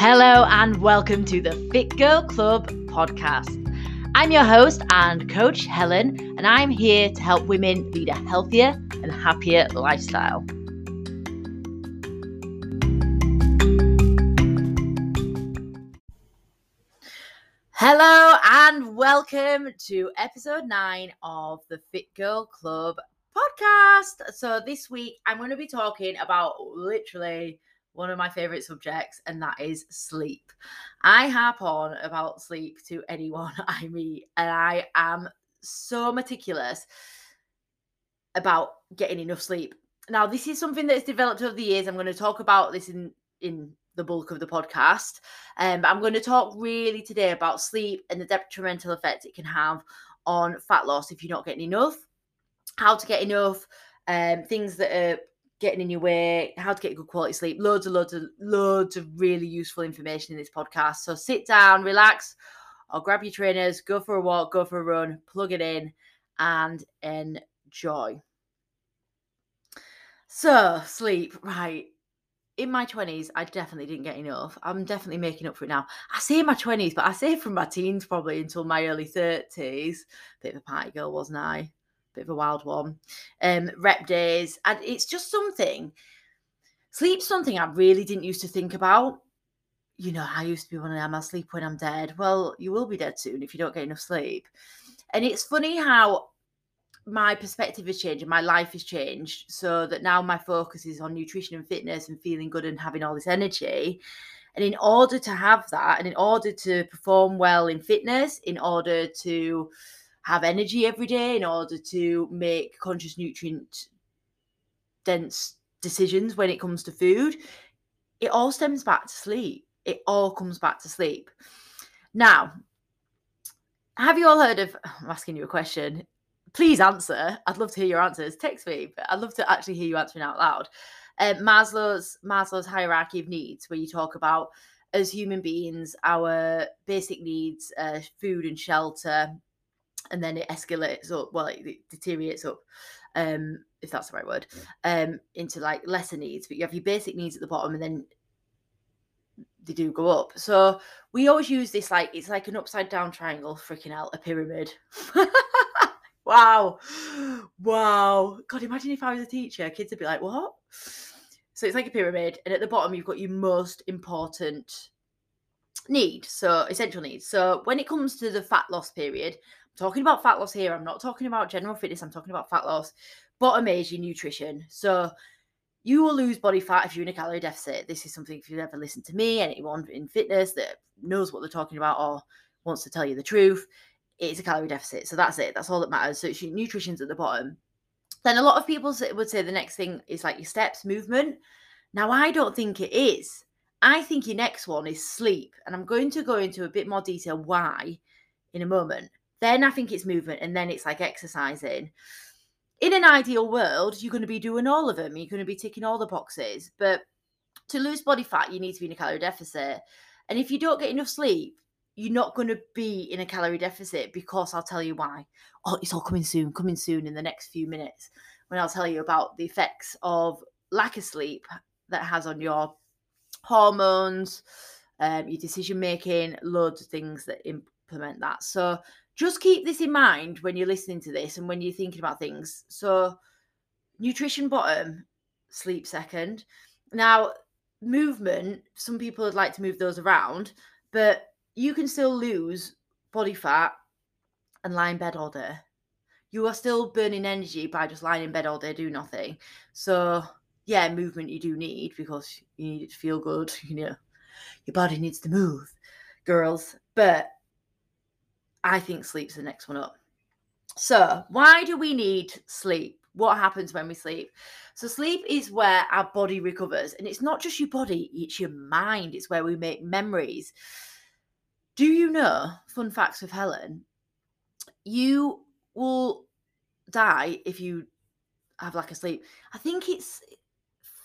Hello, and welcome to the Fit Girl Club podcast. I'm your host and coach, Helen, and I'm here to help women lead a healthier and happier lifestyle. Hello, and welcome to episode nine of the Fit Girl Club podcast. So, this week I'm going to be talking about literally one of my favorite subjects, and that is sleep. I harp on about sleep to anyone I meet, and I am so meticulous about getting enough sleep. Now, this is something that's developed over the years. I'm going to talk about this in in the bulk of the podcast, um, but I'm going to talk really today about sleep and the detrimental effect it can have on fat loss if you're not getting enough, how to get enough, um, things that are getting in your way, how to get good quality sleep, loads and loads of loads of really useful information in this podcast. So sit down, relax, or grab your trainers, go for a walk, go for a run, plug it in, and enjoy. So, sleep, right. In my 20s, I definitely didn't get enough. I'm definitely making up for it now. I say in my 20s, but I say from my teens probably until my early 30s. Bit of a party girl, wasn't I? Bit of a wild one. Um, rep days, and it's just something. Sleep's something I really didn't used to think about. You know, I used to be one of them. I'll sleep when I'm dead. Well, you will be dead soon if you don't get enough sleep. And it's funny how my perspective has changed and my life has changed so that now my focus is on nutrition and fitness and feeling good and having all this energy. And in order to have that, and in order to perform well in fitness, in order to have energy every day in order to make conscious nutrient dense decisions when it comes to food it all stems back to sleep. It all comes back to sleep. Now have you all heard of i'm asking you a question. Please answer. I'd love to hear your answers. Text me. But i'd love to actually hear you answering out loud. Uh, maslow's maslow's hierarchy of needs where you talk about as human beings our basic needs uh, food and shelter and then it escalates up well it deteriorates up um if that's the right word um into like lesser needs. But you have your basic needs at the bottom and then they do go up. So we always use this like it's like an upside down triangle freaking out a pyramid. Wow. Wow. God imagine if i was a teacher kids would be like what? So it's like a pyramid and at the bottom you've got your most important need so essential needs. So when it comes to the fat loss period talking about fat loss here. I'm not talking about general fitness. I'm talking about fat loss. Bottom is your nutrition. So you will lose body fat if you're in a calorie deficit. This is something if you've ever listened to me, anyone in fitness that knows what they're talking about or wants to tell you the truth, it's a calorie deficit. So that's it. That's all that matters. So it's your nutrition's at the bottom. Then a lot of people would say the next thing is like your steps, movement. Now I don't think it is. I think your next one is sleep. And I'm going to go into a bit more detail why in a moment. Then I think it's movement, and then it's like exercising. In an ideal world, you're going to be doing all of them. You're going to be ticking all the boxes. But to lose body fat, you need to be in a calorie deficit. And if you don't get enough sleep, you're not going to be in a calorie deficit because I'll tell you why. Oh, it's all coming soon, coming soon in the next few minutes when I'll tell you about the effects of lack of sleep that has on your hormones, um, your decision making, loads of things that implement that. So just keep this in mind when you're listening to this and when you're thinking about things. So, nutrition bottom, sleep second. Now, movement, some people would like to move those around, but you can still lose body fat and lie in bed all day. You are still burning energy by just lying in bed all day, do nothing. So, yeah, movement you do need because you need it to feel good. You know, your body needs to move, girls. But I think sleep's the next one up. So, why do we need sleep? What happens when we sleep? So, sleep is where our body recovers. And it's not just your body, it's your mind. It's where we make memories. Do you know, fun facts with Helen, you will die if you have lack of sleep. I think it's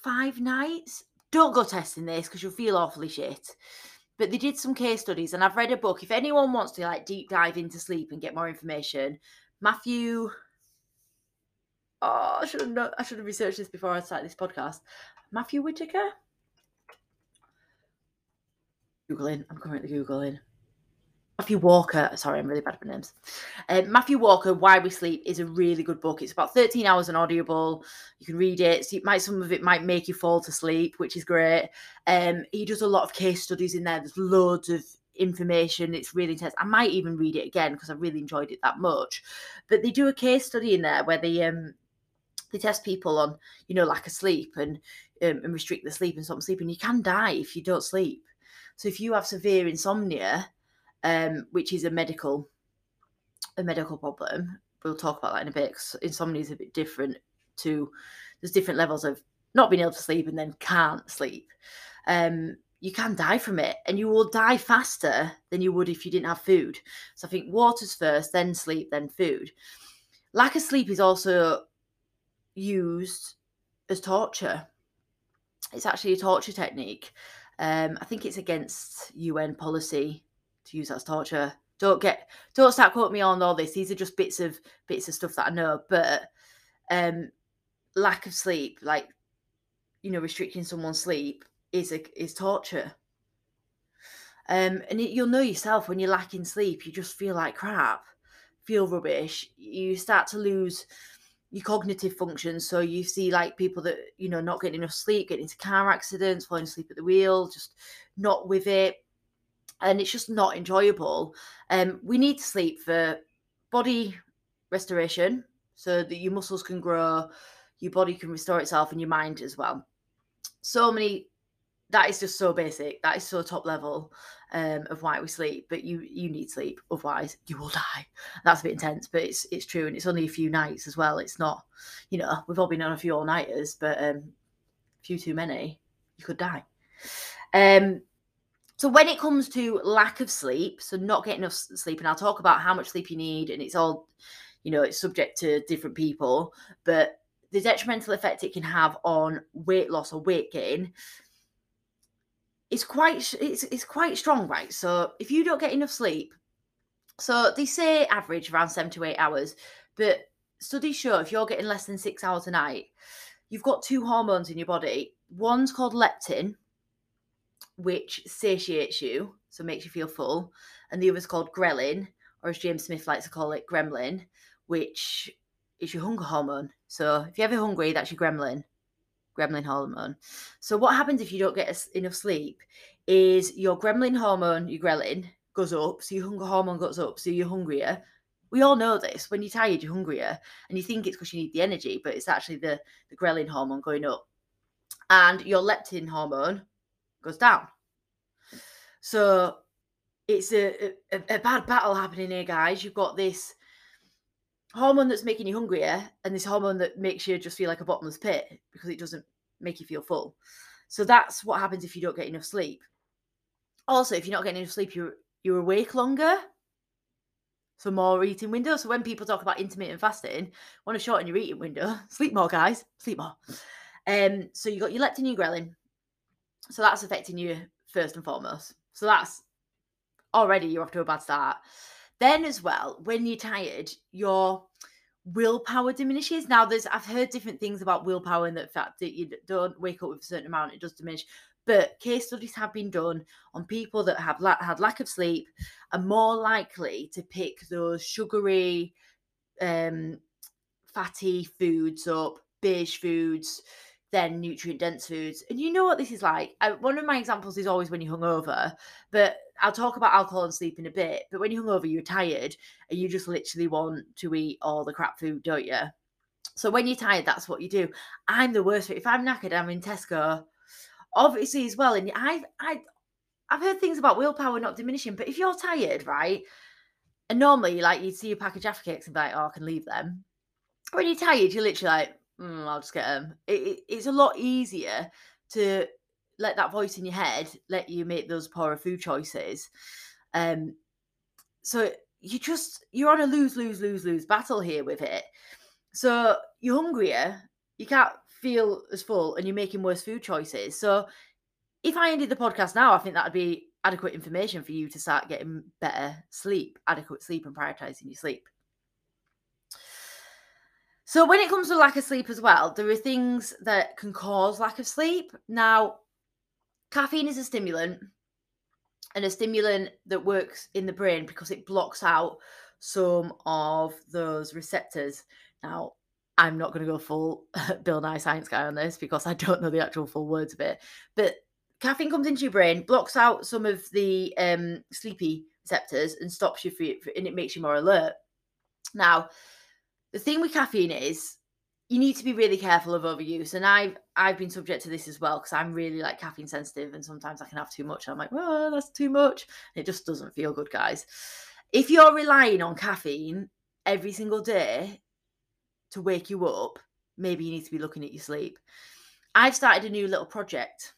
five nights. Don't go testing this because you'll feel awfully shit but they did some case studies and I've read a book. If anyone wants to like deep dive into sleep and get more information, Matthew Oh, I should have known, I should have researched this before I started this podcast. Matthew Whitaker. Googling. I'm currently Googling. Matthew Walker, sorry, I'm really bad with names. Uh, Matthew Walker, Why We Sleep, is a really good book. It's about 13 hours on Audible. You can read it. So it might some of it might make you fall to sleep, which is great. Um, he does a lot of case studies in there. There's loads of information. It's really intense. I might even read it again because I really enjoyed it that much. But they do a case study in there where they um they test people on you know lack of sleep and um, and restrict the sleep and stop sleeping. You can die if you don't sleep. So if you have severe insomnia um, which is a medical a medical problem. We'll talk about that in a bit. Because insomnia is a bit different to there's different levels of not being able to sleep and then can't sleep. Um, you can die from it, and you will die faster than you would if you didn't have food. So I think water's first, then sleep, then food. Lack of sleep is also used as torture. It's actually a torture technique. Um, I think it's against UN policy to use that as torture. Don't get don't start quoting me on all this. These are just bits of bits of stuff that I know. But um lack of sleep, like you know, restricting someone's sleep is a is torture. Um, and it, you'll know yourself when you're lacking sleep, you just feel like crap, feel rubbish. You start to lose your cognitive functions. So you see like people that you know not getting enough sleep, getting into car accidents, falling asleep at the wheel, just not with it and it's just not enjoyable. Um, we need to sleep for body restoration so that your muscles can grow, your body can restore itself, and your mind as well. So many. That is just so basic. That is so top level um, of why we sleep. But you you need sleep, otherwise you will die. That's a bit intense, but it's it's true, and it's only a few nights as well. It's not, you know, we've all been on a few all nighters, but um, a few too many, you could die. Um, so when it comes to lack of sleep, so not getting enough sleep, and I'll talk about how much sleep you need, and it's all, you know, it's subject to different people, but the detrimental effect it can have on weight loss or weight gain is quite it's, it's quite strong, right? So if you don't get enough sleep, so they say average around seven to eight hours, but studies show if you're getting less than six hours a night, you've got two hormones in your body. One's called leptin, which satiates you, so makes you feel full, and the other is called ghrelin, or as James Smith likes to call it, gremlin, which is your hunger hormone. So if you're ever hungry, that's your gremlin, gremlin hormone. So what happens if you don't get enough sleep is your gremlin hormone, your ghrelin, goes up, so your hunger hormone goes up, so you're hungrier. We all know this. When you're tired, you're hungrier, and you think it's because you need the energy, but it's actually the, the ghrelin hormone going up. And your leptin hormone, goes down. So it's a, a, a bad battle happening here, guys. You've got this hormone that's making you hungrier and this hormone that makes you just feel like a bottomless pit because it doesn't make you feel full. So that's what happens if you don't get enough sleep. Also, if you're not getting enough sleep, you're you're awake longer. So more eating window. So when people talk about intermittent fasting, want to shorten your eating window, sleep more, guys. Sleep more. Um, so you got your leptin your ghrelin. So that's affecting you first and foremost. So that's already you're off to a bad start. Then as well, when you're tired, your willpower diminishes. Now, there's I've heard different things about willpower and the fact that you don't wake up with a certain amount, it does diminish. But case studies have been done on people that have la- had lack of sleep are more likely to pick those sugary, um, fatty foods up, beige foods, than nutrient dense foods. And you know what this is like. I, one of my examples is always when you're hungover, but I'll talk about alcohol and sleep in a bit. But when you're hungover, you're tired and you just literally want to eat all the crap food, don't you? So when you're tired, that's what you do. I'm the worst. If I'm knackered, I'm in Tesco, obviously as well. And I've I I've heard things about willpower not diminishing, but if you're tired, right? And normally, like you'd see a package of cakes and be like, "Oh, I can leave them." When you're tired, you're literally like, mm, I'll just get them. It, it, it's a lot easier to let that voice in your head let you make those poorer food choices. Um, so you just you're on a lose lose lose lose battle here with it. So you're hungrier, you can't feel as full, and you're making worse food choices. So if I ended the podcast now, I think that would be adequate information for you to start getting better sleep, adequate sleep, and prioritizing your sleep. So when it comes to lack of sleep as well, there are things that can cause lack of sleep. Now, caffeine is a stimulant. and a stimulant that works in the brain because it blocks out some of those receptors. Now, I'm not going to go full Bill Nye science guy on this because I don't know the actual full words of it. But caffeine comes into your brain, blocks out some of the um, sleepy receptors, and stops you free, and it makes you more alert. Now, the thing with caffeine is you need to be really careful of overuse, and I've I've been subject to this as well because I'm really like caffeine sensitive, and sometimes I can have too much. I'm like, well, that's too much. and It just doesn't feel good, guys. If you're relying on caffeine every single day to wake you up, maybe you need to be looking at your sleep. I've started a new little project,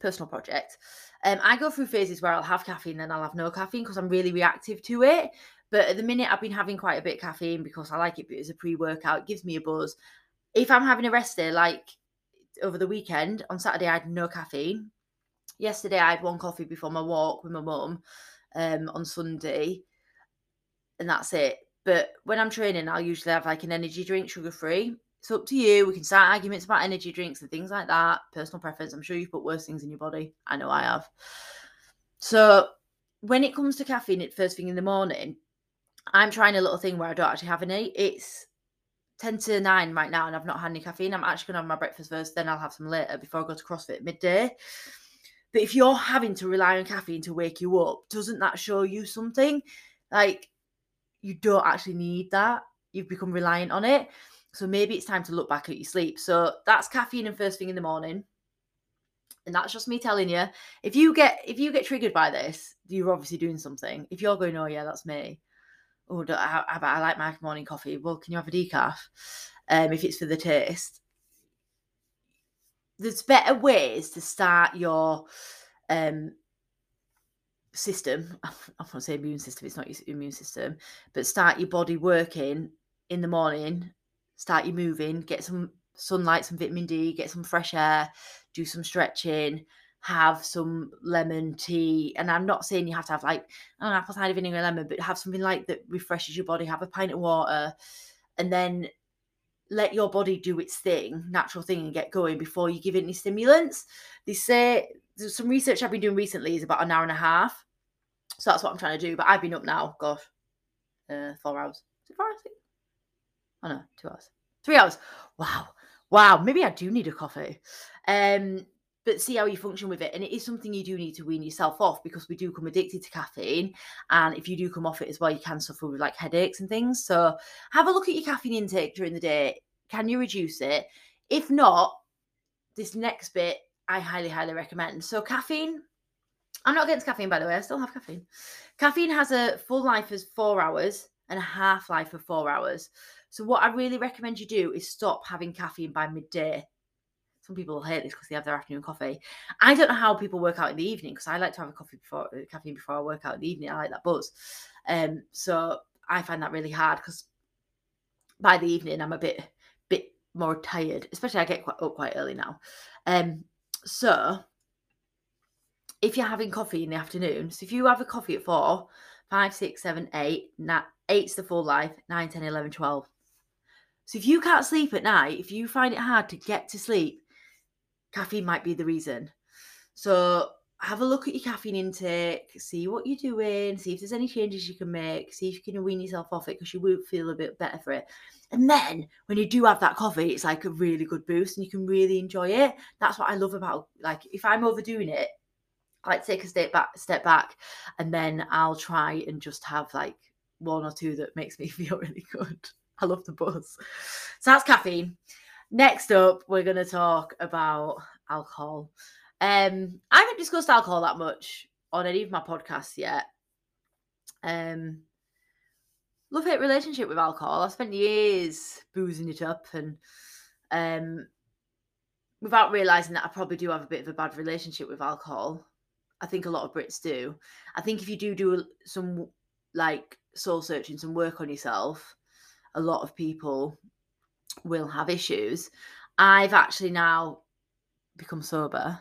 personal project. Um, I go through phases where I'll have caffeine, then I'll have no caffeine because I'm really reactive to it. But at the minute, I've been having quite a bit of caffeine because I like it as a pre workout. It gives me a buzz. If I'm having a rest day, like over the weekend, on Saturday, I had no caffeine. Yesterday, I had one coffee before my walk with my mum um, on Sunday, and that's it. But when I'm training, I'll usually have like an energy drink, sugar free. It's up to you. We can start arguments about energy drinks and things like that. Personal preference. I'm sure you've put worse things in your body. I know I have. So when it comes to caffeine at first thing in the morning, I'm trying a little thing where I don't actually have any. It's 10 to 9 right now, and I've not had any caffeine. I'm actually going to have my breakfast first, then I'll have some later before I go to CrossFit midday. But if you're having to rely on caffeine to wake you up, doesn't that show you something? Like, you don't actually need that. You've become reliant on it. So maybe it's time to look back at your sleep. So that's caffeine and first thing in the morning. And that's just me telling you. If you get if you get triggered by this, you're obviously doing something. If you're going, oh yeah, that's me, oh, I, I, I like my morning coffee. Well, can you have a decaf? Um, if it's for the taste. There's better ways to start your um system. I want to say immune system. It's not your immune system, but start your body working in the morning. Start you moving. Get some sunlight, some vitamin D. Get some fresh air. Do some stretching have some lemon tea. And I'm not saying you have to have like an apple cider vinegar lemon, but have something like that refreshes your body. Have a pint of water, and then let your body do its thing, natural thing, and get going before you give it any stimulants. They say there's some research I've been doing recently is about an hour and a half. So that's what I'm trying to do. But I've been up now, gosh, uh, four hours. Is it four hours? Oh two hours. Three hours. Wow. Wow. Maybe I do need a coffee. Um, but see how you function with it. And it is something you do need to wean yourself off because we do come addicted to caffeine. And if you do come off it as well, you can suffer with like headaches and things. So have a look at your caffeine intake during the day. Can you reduce it? If not, this next bit I highly, highly recommend. So caffeine, I'm not against caffeine, by the way. I still have caffeine. Caffeine has a full life as four hours and a half life of four hours. So what I really recommend you do is stop having caffeine by midday some people hate this because they have their afternoon coffee. I don't know how people work out in the evening because I like to have a coffee before uh, caffeine before I work out in the evening. I like that buzz. Um, so I find that really hard because by the evening I'm a bit bit more tired. Especially I get quite, up quite early now. Um, so if you're having coffee in the afternoon, so if you have a coffee at four, five, six, seven, eight, na- eight's the full life, nine, 10, 11, 12. So if you can't sleep at night, if you find it hard to get to sleep, caffeine might be the reason. So have a look at your caffeine intake, see what you're doing, see if there's any changes you can make, see if you can wean yourself off it because you will feel a bit better for it. And then when you do have that coffee, it's like a really good boost and you can really enjoy it. That's what I love about like if I'm overdoing it, I like take a step back step back and then I'll try and just have like one or two that makes me feel really good. I love the buzz. So that's caffeine. Next up, we're going to talk about alcohol. Um, I haven't discussed alcohol that much on any of my podcasts yet. Um, love hate relationship with alcohol. I've spent years boozing it up, and um, without realizing that I probably do have a bit of a bad relationship with alcohol. I think a lot of Brits do. I think if you do do some like soul searching, some work on yourself, a lot of people will have issues. I've actually now become sober.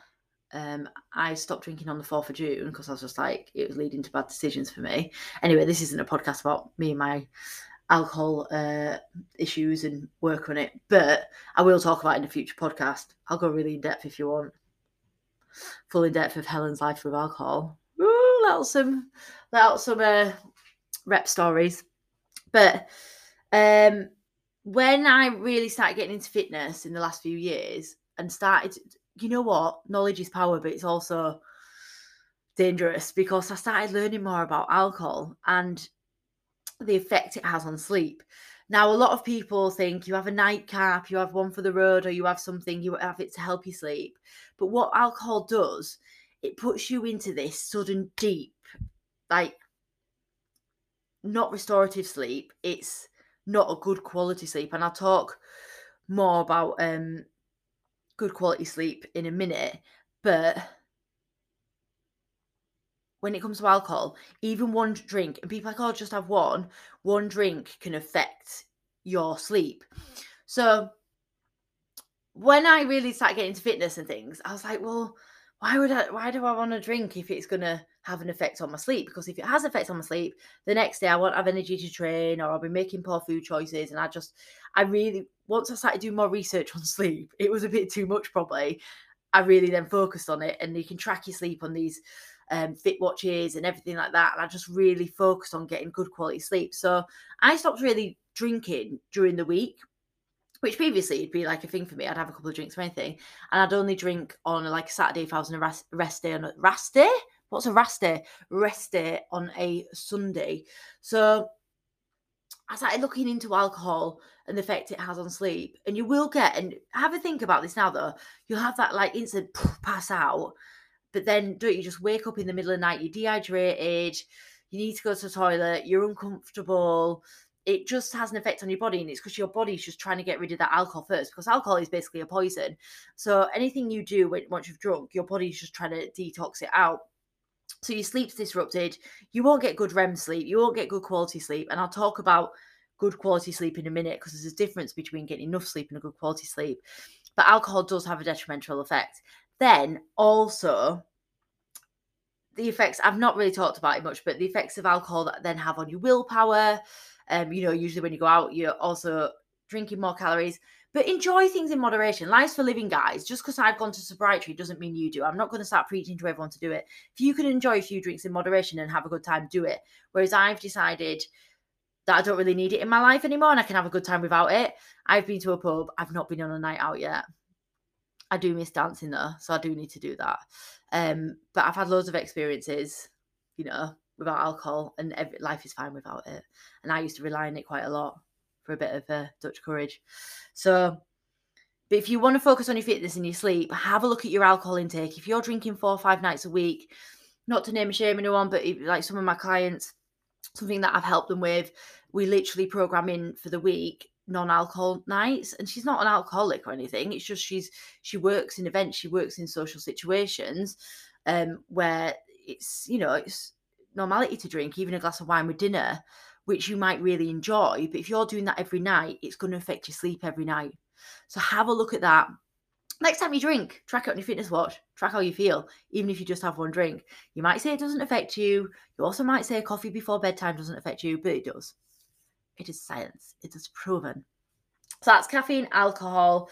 Um, I stopped drinking on the 4th of June because I was just like, it was leading to bad decisions for me. Anyway, this isn't a podcast about me and my alcohol uh, issues and work on it, but I will talk about it in a future podcast. I'll go really in depth if you want. Full in depth of Helen's life with alcohol. Woo! let out some let out some uh, rep stories. But um when I really started getting into fitness in the last few years and started, you know what, knowledge is power, but it's also dangerous because I started learning more about alcohol and the effect it has on sleep. Now, a lot of people think you have a nightcap, you have one for the road, or you have something, you have it to help you sleep. But what alcohol does, it puts you into this sudden deep, like not restorative sleep. It's not a good quality sleep. And I'll talk more about um good quality sleep in a minute. But when it comes to alcohol, even one drink, and people like, oh, just have one, one drink can affect your sleep. So when I really started getting into fitness and things, I was like, well, why would I why do I want to drink if it's gonna have an effect on my sleep? Because if it has effect on my sleep, the next day I won't have energy to train or I'll be making poor food choices. And I just I really once I started doing more research on sleep, it was a bit too much probably. I really then focused on it and you can track your sleep on these um, fit watches and everything like that. And I just really focused on getting good quality sleep. So I stopped really drinking during the week, which previously it'd be like a thing for me. I'd have a couple of drinks or anything, and I'd only drink on like a Saturday if I was on a rest, rest day on a rest day. What's a rest day? Rest day on a Sunday. So I started looking into alcohol and the effect it has on sleep. And you will get, and have a think about this now though, you'll have that like instant pass out but then don't you just wake up in the middle of the night, you're dehydrated, you need to go to the toilet, you're uncomfortable. It just has an effect on your body, and it's because your body's just trying to get rid of that alcohol first. Because alcohol is basically a poison. So anything you do when, once you've drunk, your body's just trying to detox it out. So your sleep's disrupted. You won't get good REM sleep. You won't get good quality sleep. And I'll talk about good quality sleep in a minute because there's a difference between getting enough sleep and a good quality sleep. But alcohol does have a detrimental effect. Then also, the effects I've not really talked about it much, but the effects of alcohol that then have on your willpower. Um, you know, usually when you go out, you're also drinking more calories. But enjoy things in moderation. Life's for living, guys. Just because I've gone to sobriety doesn't mean you do. I'm not going to start preaching to everyone to do it. If you can enjoy a few drinks in moderation and have a good time, do it. Whereas I've decided that I don't really need it in my life anymore and I can have a good time without it. I've been to a pub. I've not been on a night out yet. I do miss dancing though, so I do need to do that. Um, but I've had loads of experiences, you know, without alcohol, and every, life is fine without it. And I used to rely on it quite a lot for a bit of uh, Dutch courage. So, but if you want to focus on your fitness and your sleep, have a look at your alcohol intake. If you're drinking four or five nights a week, not to name a shame anyone, but like some of my clients, something that I've helped them with, we literally program in for the week non-alcohol nights and she's not an alcoholic or anything it's just she's she works in events she works in social situations um where it's you know it's normality to drink even a glass of wine with dinner which you might really enjoy but if you're doing that every night it's going to affect your sleep every night so have a look at that next time you drink track it on your fitness watch track how you feel even if you just have one drink you might say it doesn't affect you you also might say coffee before bedtime doesn't affect you but it does it is science. It is proven. So that's caffeine, alcohol.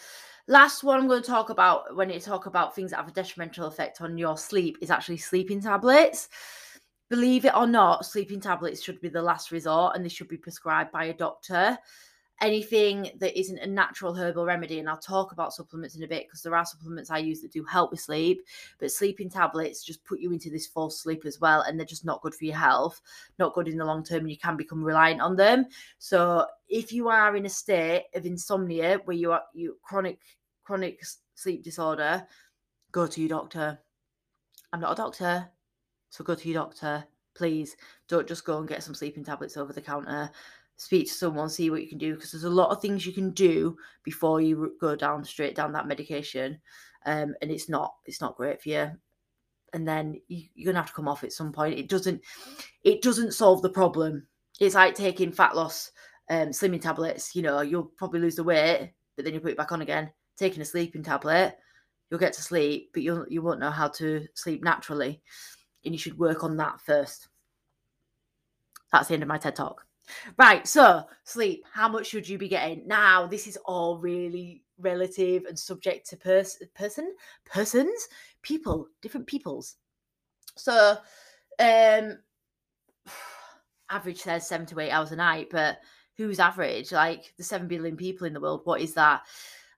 Last one I'm going to talk about when you talk about things that have a detrimental effect on your sleep is actually sleeping tablets. Believe it or not, sleeping tablets should be the last resort and they should be prescribed by a doctor anything that isn't a natural herbal remedy. And I'll talk about supplements in a bit because there are supplements I use that do help with sleep, but sleeping tablets just put you into this false sleep as well. And they're just not good for your health, not good in the long term. And you can become reliant on them. So if you are in a state of insomnia where you are you chronic chronic sleep disorder, go to your doctor. I'm not a doctor, so go to your doctor. Please don't just go and get some sleeping tablets over the counter speak to someone, see what you can do because there's a lot of things you can do before you go down straight down that medication, um, and it's not it's not great for you. And then you, you're gonna have to come off at some point. It doesn't it doesn't solve the problem. It's like taking fat loss um, slimming tablets. You know, you'll probably lose the weight, but then you put it back on again. Taking a sleeping tablet, you'll get to sleep, but you'll you won't know how to sleep naturally, and you should work on that first. That's the end of my TED talk. Right, so sleep. How much should you be getting? Now, this is all really relative and subject to pers- person, persons, people, different peoples. So, Um, average says seven to eight hours a night, but who's average? Like the seven billion people in the world, what is that?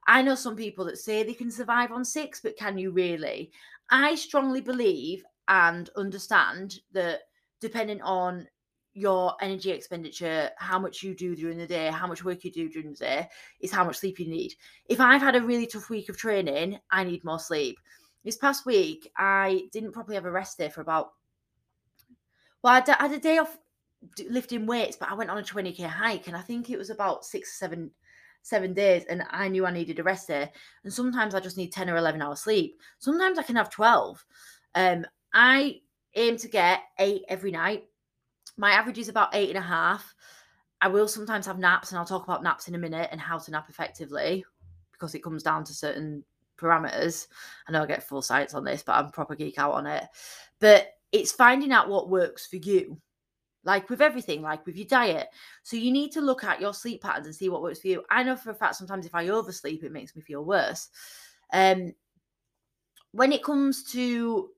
I know some people that say they can survive on six, but can you really? I strongly believe and understand that depending on your energy expenditure, how much you do during the day, how much work you do during the day, is how much sleep you need. If I've had a really tough week of training, I need more sleep. This past week, I didn't properly have a rest day for about, well, I had a day off lifting weights, but I went on a 20k hike and I think it was about six, seven, seven days and I knew I needed a rest day. And sometimes I just need 10 or 11 hours sleep. Sometimes I can have 12. Um, I aim to get eight every night. My average is about eight and a half. I will sometimes have naps, and I'll talk about naps in a minute and how to nap effectively because it comes down to certain parameters. I know I get full sites on this, but I'm proper geek out on it. But it's finding out what works for you like with everything, like with your diet. So you need to look at your sleep patterns and see what works for you. I know for a fact sometimes if I oversleep, it makes me feel worse. Um, when it comes to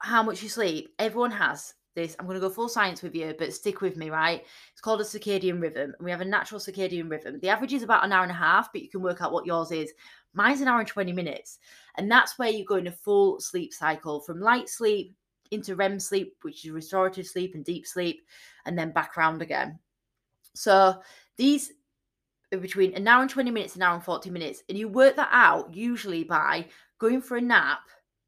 how much you sleep, everyone has this. I'm going to go full science with you, but stick with me, right? It's called a circadian rhythm, and we have a natural circadian rhythm. The average is about an hour and a half, but you can work out what yours is. Mine's an hour and 20 minutes. And that's where you go in a full sleep cycle from light sleep into REM sleep, which is restorative sleep and deep sleep, and then back around again. So these are between an hour and 20 minutes, an hour and 40 minutes. And you work that out usually by going for a nap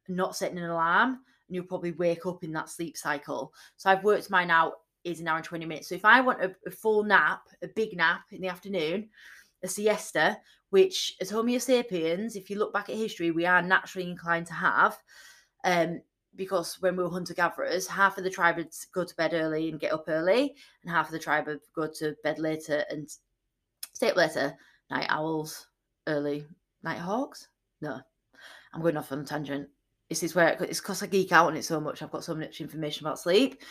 not setting an alarm. And you'll probably wake up in that sleep cycle. So I've worked mine out is an hour and 20 minutes. So if I want a, a full nap, a big nap in the afternoon, a siesta, which as Homo sapiens, if you look back at history, we are naturally inclined to have. Um, because when we were hunter gatherers, half of the tribe would go to bed early and get up early, and half of the tribe would go to bed later and stay up later. Night owls, early night hawks. No, I'm going off on a tangent. This is where it's because I geek out on it so much. I've got so much information about sleep.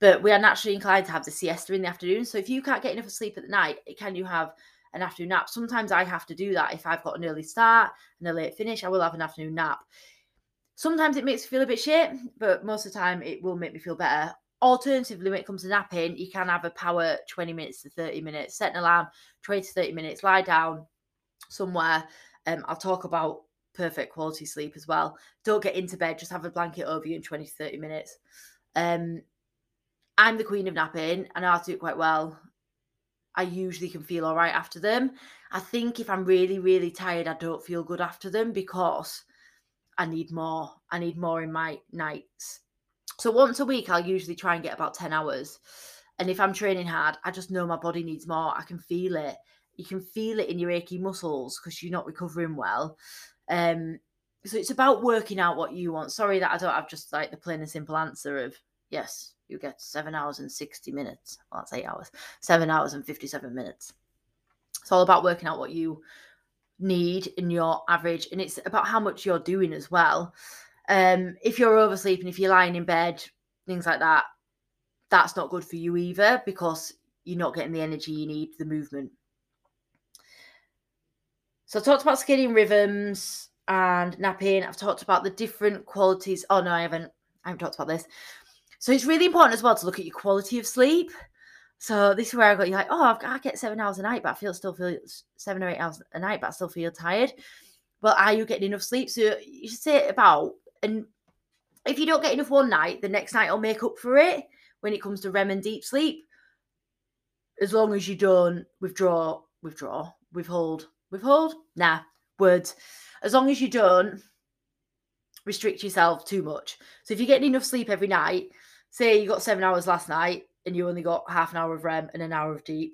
But we are naturally inclined to have the siesta in the afternoon. So if you can't get enough sleep at the night, can you have an afternoon nap? Sometimes I have to do that. If I've got an early start and a late finish, I will have an afternoon nap. Sometimes it makes me feel a bit shit, but most of the time it will make me feel better. Alternatively, when it comes to napping, you can have a power 20 minutes to 30 minutes, set an alarm 20 to 30 minutes, lie down somewhere. Um, I'll talk about perfect quality sleep as well. Don't get into bed, just have a blanket over you in 20 to 30 minutes. Um, I'm the queen of napping and I do it quite well. I usually can feel all right after them. I think if I'm really, really tired, I don't feel good after them because I need more. I need more in my nights. So once a week, I'll usually try and get about 10 hours. And if I'm training hard, I just know my body needs more. I can feel it. You can feel it in your achy muscles because you're not recovering well. Um, so it's about working out what you want. Sorry that I don't have just like the plain and simple answer of yes, you get seven hours and 60 minutes. Well, that's eight hours, seven hours and 57 minutes. It's all about working out what you need in your average, and it's about how much you're doing as well. Um, if you're oversleeping, if you're lying in bed, things like that, that's not good for you either because you're not getting the energy you need, the movement. So I talked about circadian rhythms and napping. I've talked about the different qualities. Oh no, I haven't. I haven't talked about this. So it's really important as well to look at your quality of sleep. So this is where I got you like, oh, I've, I get seven hours a night, but I feel still feel seven or eight hours a night, but I still feel tired. Well, are you getting enough sleep? So you should say about, and if you don't get enough one night, the next night will make up for it when it comes to REM and deep sleep. As long as you don't withdraw, withdraw, withhold, withhold, nah, words. As long as you don't restrict yourself too much. So if you're getting enough sleep every night, say you got seven hours last night, and you only got half an hour of REM and an hour of deep,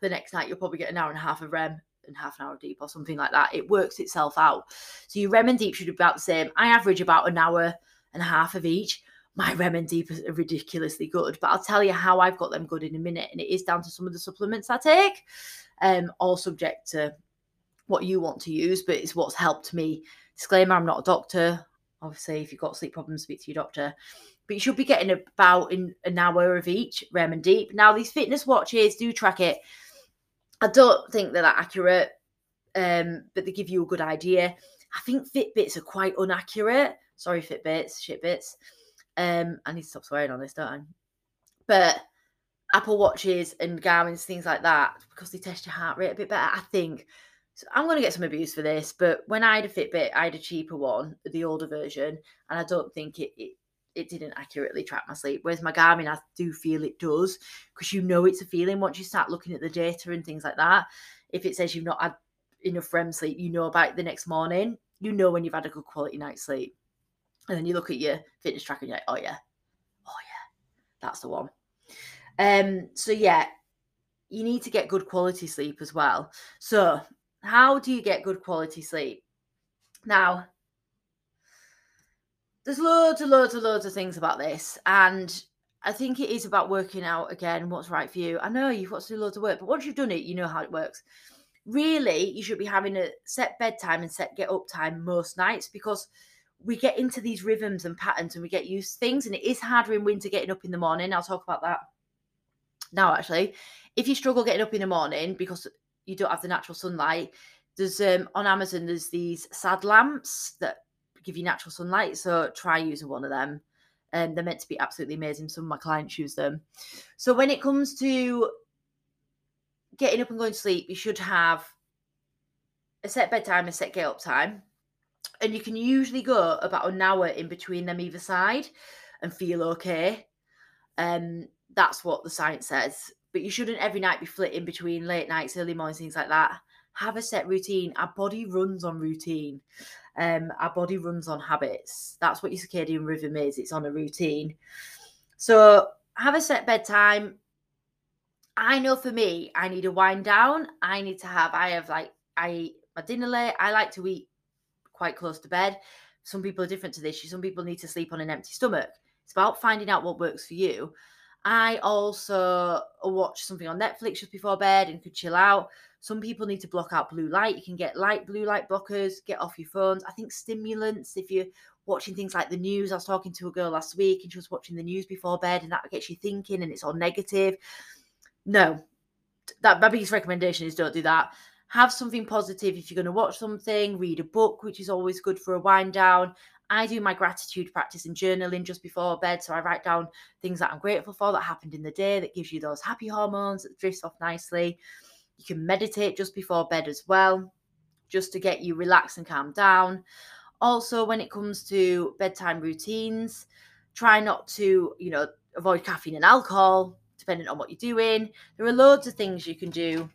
the next night you'll probably get an hour and a half of REM and half an hour of deep or something like that. It works itself out. So your REM and deep should be about the same. I average about an hour and a half of each. My REM and deep are ridiculously good, but I'll tell you how I've got them good in a minute. And it is down to some of the supplements I take, um, all subject to what you want to use, but it's what's helped me. Disclaimer: I'm not a doctor. Obviously, if you've got sleep problems, speak to your doctor but you should be getting about in an hour of each REM and deep. Now, these fitness watches do track it. I don't think they're that accurate, um, but they give you a good idea. I think Fitbits are quite inaccurate. Sorry, Fitbits, shitbits. Um, I need to stop swearing on this, don't I? But Apple Watches and Garmin's, things like that, because they test your heart rate a bit better, I think. So I'm going to get some abuse for this, but when I had a Fitbit, I had a cheaper one, the older version, and I don't think it, it it didn't accurately track my sleep. Whereas my Garmin, I do feel it does because you know it's a feeling once you start looking at the data and things like that. If it says you've not had enough REM sleep, you know about the next morning. You know when you've had a good quality night's sleep. And then you look at your fitness tracker and you're like, oh yeah, oh yeah, that's the one. Um, so yeah, you need to get good quality sleep as well. So, how do you get good quality sleep? Now, there's loads and loads and loads of things about this, and I think it is about working out again what's right for you. I know you've got to do loads of work, but once you've done it, you know how it works. Really, you should be having a set bedtime and set get up time most nights because we get into these rhythms and patterns and we get used to things, and it is harder in winter getting up in the morning. I'll talk about that now, actually, if you struggle getting up in the morning because you don't have the natural sunlight, there's um, on Amazon there's these sad lamps that give you natural sunlight. So try using one of them. And um, they're meant to be absolutely amazing. Some of my clients use them. So when it comes to getting up and going to sleep, you should have a set bedtime, a set get up time. And you can usually go about an hour in between them either side and feel okay. Um, that's what the science says. But you shouldn't every night be flitting between late nights, early mornings, things like that. Have a set routine. Our body runs on routine. Um, our body runs on habits. That's what your circadian rhythm is. It's on a routine. So have a set bedtime. I know for me, I need a wind down. I need to have, I have like, I eat my dinner late. I like to eat quite close to bed. Some people are different to this. Some people need to sleep on an empty stomach. It's about finding out what works for you. I also watch something on Netflix just before bed and could chill out. Some people need to block out blue light. You can get light blue light blockers, get off your phones. I think stimulants, if you're watching things like the news, I was talking to a girl last week and she was watching the news before bed and that gets you thinking and it's all negative. No, that my biggest recommendation is don't do that. Have something positive if you're going to watch something, read a book, which is always good for a wind down. I do my gratitude practice and journaling just before bed. So I write down things that I'm grateful for that happened in the day that gives you those happy hormones that drifts off nicely. You can meditate just before bed as well, just to get you relaxed and calm down. Also, when it comes to bedtime routines, try not to, you know, avoid caffeine and alcohol, depending on what you're doing. There are loads of things you can do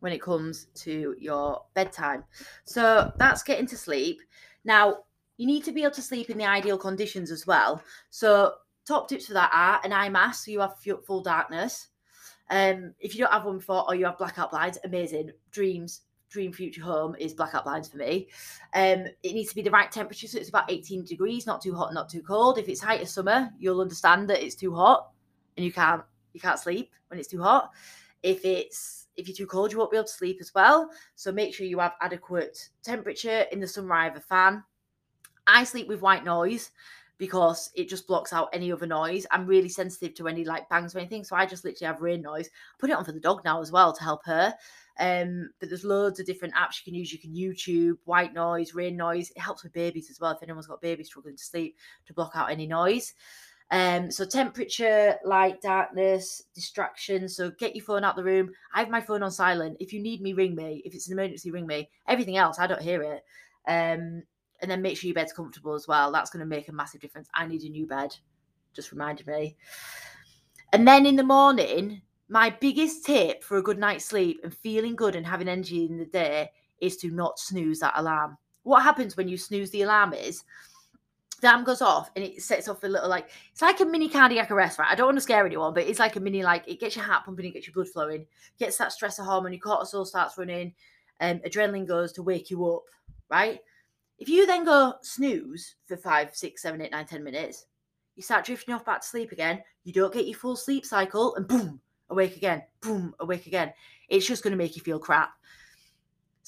when it comes to your bedtime. So that's getting to sleep. Now, you need to be able to sleep in the ideal conditions as well. So, top tips for that are an eye mask, so you have full darkness. Um, if you don't have one before or you have blackout blinds, amazing. Dreams, dream future home is blackout blinds for me. Um, it needs to be the right temperature, so it's about 18 degrees, not too hot, not too cold. If it's height of summer, you'll understand that it's too hot and you can't you can't sleep when it's too hot. If it's if you're too cold, you won't be able to sleep as well. So make sure you have adequate temperature in the summer. I have a fan. I sleep with white noise because it just blocks out any other noise. I'm really sensitive to any like bangs or anything, so I just literally have rain noise. I put it on for the dog now as well to help her. Um, but there's loads of different apps you can use. You can YouTube, white noise, rain noise. It helps with babies as well. If anyone's got babies struggling to sleep, to block out any noise. Um, so temperature, light, darkness, distraction. So get your phone out the room. I have my phone on silent. If you need me, ring me. If it's an emergency, ring me. Everything else, I don't hear it. Um, and then make sure your bed's comfortable as well. That's going to make a massive difference. I need a new bed. Just reminded me. And then in the morning, my biggest tip for a good night's sleep and feeling good and having energy in the day is to not snooze that alarm. What happens when you snooze the alarm is Dam goes off and it sets off a little like it's like a mini cardiac arrest, right? I don't want to scare anyone, but it's like a mini like it gets your heart pumping, it gets your blood flowing, gets that stress hormone, your cortisol starts running, and adrenaline goes to wake you up, right? If you then go snooze for five, six, seven, eight, nine, ten minutes, you start drifting off back to sleep again. You don't get your full sleep cycle, and boom, awake again, boom, awake again. It's just going to make you feel crap.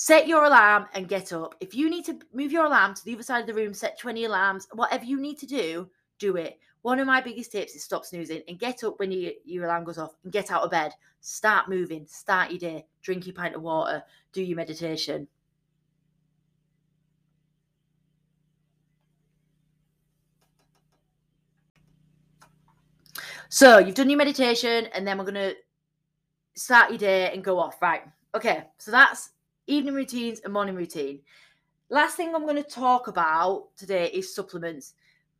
Set your alarm and get up. If you need to move your alarm to the other side of the room, set 20 alarms, whatever you need to do, do it. One of my biggest tips is stop snoozing and get up when you, your alarm goes off and get out of bed. Start moving, start your day, drink your pint of water, do your meditation. So you've done your meditation, and then we're going to start your day and go off. Right. Okay. So that's evening routines and morning routine. Last thing I'm going to talk about today is supplements.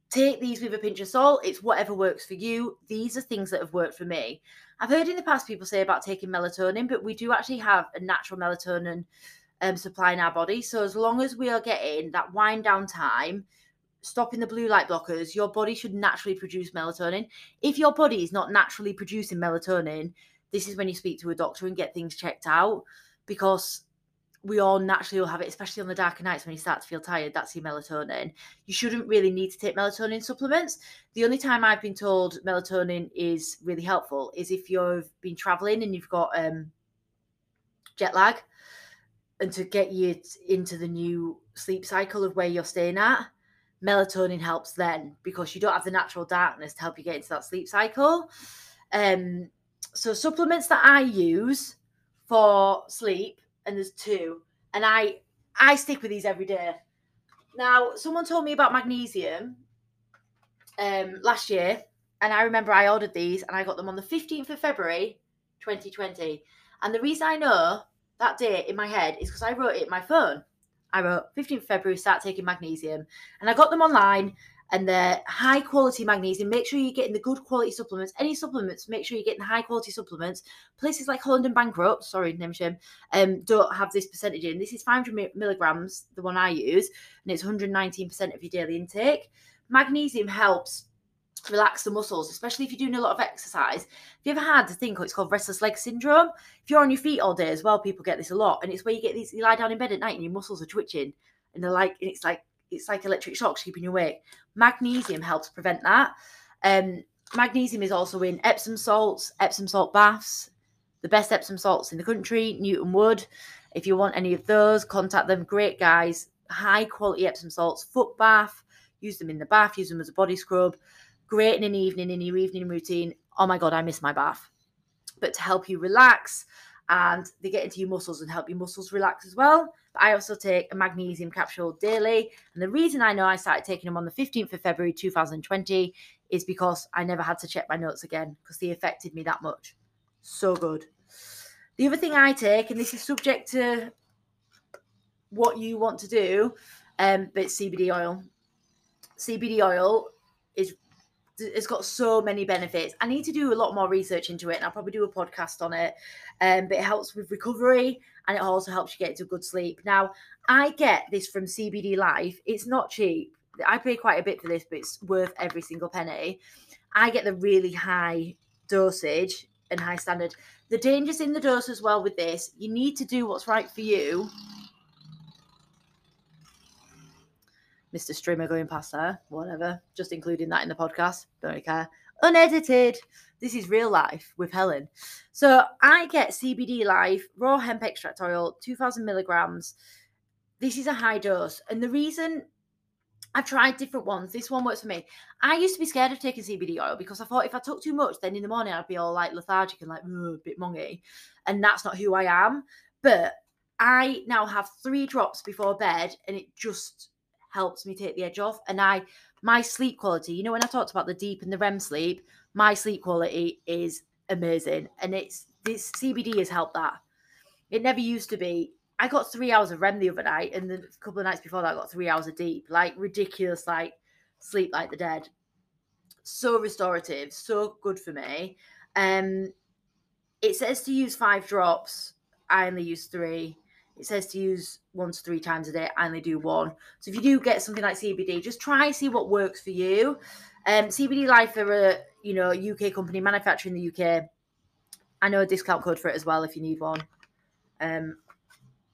Take these with a pinch of salt. It's whatever works for you. These are things that have worked for me. I've heard in the past people say about taking melatonin, but we do actually have a natural melatonin um, supply in our body. So as long as we are getting that wind down time, stopping the blue light blockers, your body should naturally produce melatonin. If your body is not naturally producing melatonin, this is when you speak to a doctor and get things checked out because we all naturally will have it, especially on the darker nights when you start to feel tired. That's your melatonin. You shouldn't really need to take melatonin supplements. The only time I've been told melatonin is really helpful is if you've been traveling and you've got um, jet lag, and to get you into the new sleep cycle of where you're staying at. Melatonin helps then because you don't have the natural darkness to help you get into that sleep cycle. Um, so supplements that I use for sleep and there's two, and I I stick with these every day. Now, someone told me about magnesium um, last year, and I remember I ordered these and I got them on the 15th of February 2020. And the reason I know that date in my head is because I wrote it in my phone. I wrote 15th February, start taking magnesium. And I got them online and they're high quality magnesium. Make sure you're getting the good quality supplements. Any supplements, make sure you're getting the high quality supplements. Places like Holland and Bankrupt, sorry, name shame, um, don't have this percentage in. This is 500 milligrams, the one I use, and it's 119% of your daily intake. Magnesium helps relax the muscles, especially if you're doing a lot of exercise. Have you ever had the thing it's called restless leg syndrome? If you're on your feet all day as well, people get this a lot, and it's where you get these. You lie down in bed at night and your muscles are twitching, and they're like, and it's like it's like electric shocks keeping you awake. Magnesium helps prevent that. Um, magnesium is also in Epsom salts, Epsom salt baths, the best Epsom salts in the country, Newton Wood. If you want any of those, contact them. Great guys, high quality Epsom salts, foot bath. Use them in the bath. Use them as a body scrub. Great in an evening in your evening routine. Oh my god, I miss my bath. But to help you relax, and they get into your muscles and help your muscles relax as well. But I also take a magnesium capsule daily. And the reason I know I started taking them on the 15th of February 2020 is because I never had to check my notes again because they affected me that much. So good. The other thing I take, and this is subject to what you want to do, um, but CBD oil. CBD oil is it's got so many benefits. I need to do a lot more research into it, and I'll probably do a podcast on it. Um, but it helps with recovery, and it also helps you get into good sleep. Now, I get this from CBD Life. It's not cheap. I pay quite a bit for this, but it's worth every single penny. I get the really high dosage and high standard. The dangers in the dose as well with this, you need to do what's right for you Mr. Streamer going past there, whatever. Just including that in the podcast. Don't really care. Unedited. This is real life with Helen. So I get CBD Life raw hemp extract oil, 2000 milligrams. This is a high dose. And the reason I've tried different ones, this one works for me. I used to be scared of taking CBD oil because I thought if I took too much, then in the morning I'd be all like lethargic and like a bit mungy. And that's not who I am. But I now have three drops before bed and it just helps me take the edge off. And I, my sleep quality, you know, when I talked about the deep and the REM sleep, my sleep quality is amazing. And it's this CBD has helped that. It never used to be. I got three hours of REM the other night, and the couple of nights before that, I got three hours of deep, like ridiculous, like sleep like the dead. So restorative, so good for me. Um, it says to use five drops. I only use three. It says to use one to three times a day. I only do one. So if you do get something like CBD, just try and see what works for you. Um, CBD Life are a you know UK company manufacturing the UK. I know a discount code for it as well if you need one. Um,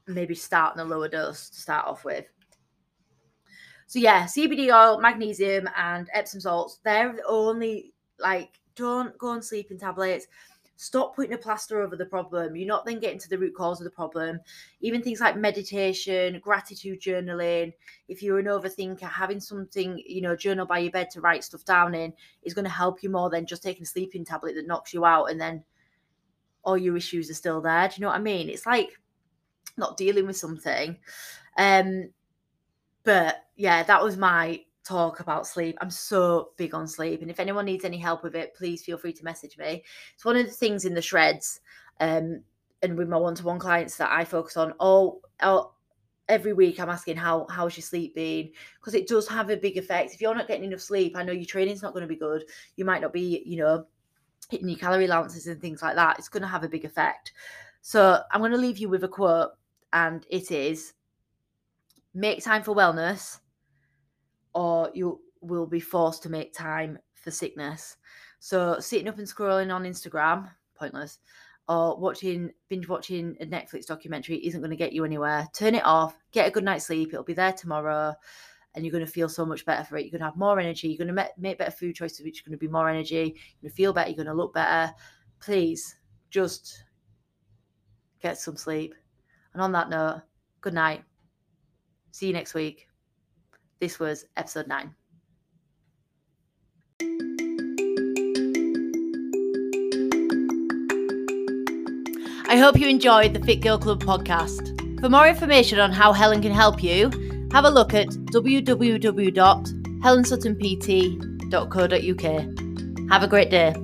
maybe start in a lower dose to start off with. So yeah, CBD oil, magnesium, and Epsom salts. They're the only like don't go on sleeping tablets. Stop putting a plaster over the problem. You're not then getting to the root cause of the problem. Even things like meditation, gratitude journaling. If you're an overthinker, having something, you know, journal by your bed to write stuff down in is going to help you more than just taking a sleeping tablet that knocks you out and then all your issues are still there. Do you know what I mean? It's like not dealing with something. Um, but yeah, that was my talk about sleep. I'm so big on sleep. And if anyone needs any help with it, please feel free to message me. It's one of the things in the shreds um, and with my one to one clients that I focus on. Oh, oh, every week I'm asking how how's your sleep been because it does have a big effect. If you're not getting enough sleep, I know your training's not going to be good. You might not be, you know, hitting your calorie allowances and things like that. It's going to have a big effect. So I'm going to leave you with a quote, and it is: "Make time for wellness, or you will be forced to make time for sickness." So sitting up and scrolling on Instagram, pointless or watching binge watching a Netflix documentary isn't going to get you anywhere. Turn it off, get a good night's sleep. It'll be there tomorrow, and you're going to feel so much better for it. You're going to have more energy. You're going to make better food choices, which are going to be more energy. You're going to feel better. You're going to look better. Please, just get some sleep. And on that note, good night. See you next week. This was episode nine. I hope you enjoyed the Fit Girl Club podcast. For more information on how Helen can help you, have a look at www.helensuttonpt.co.uk. Have a great day.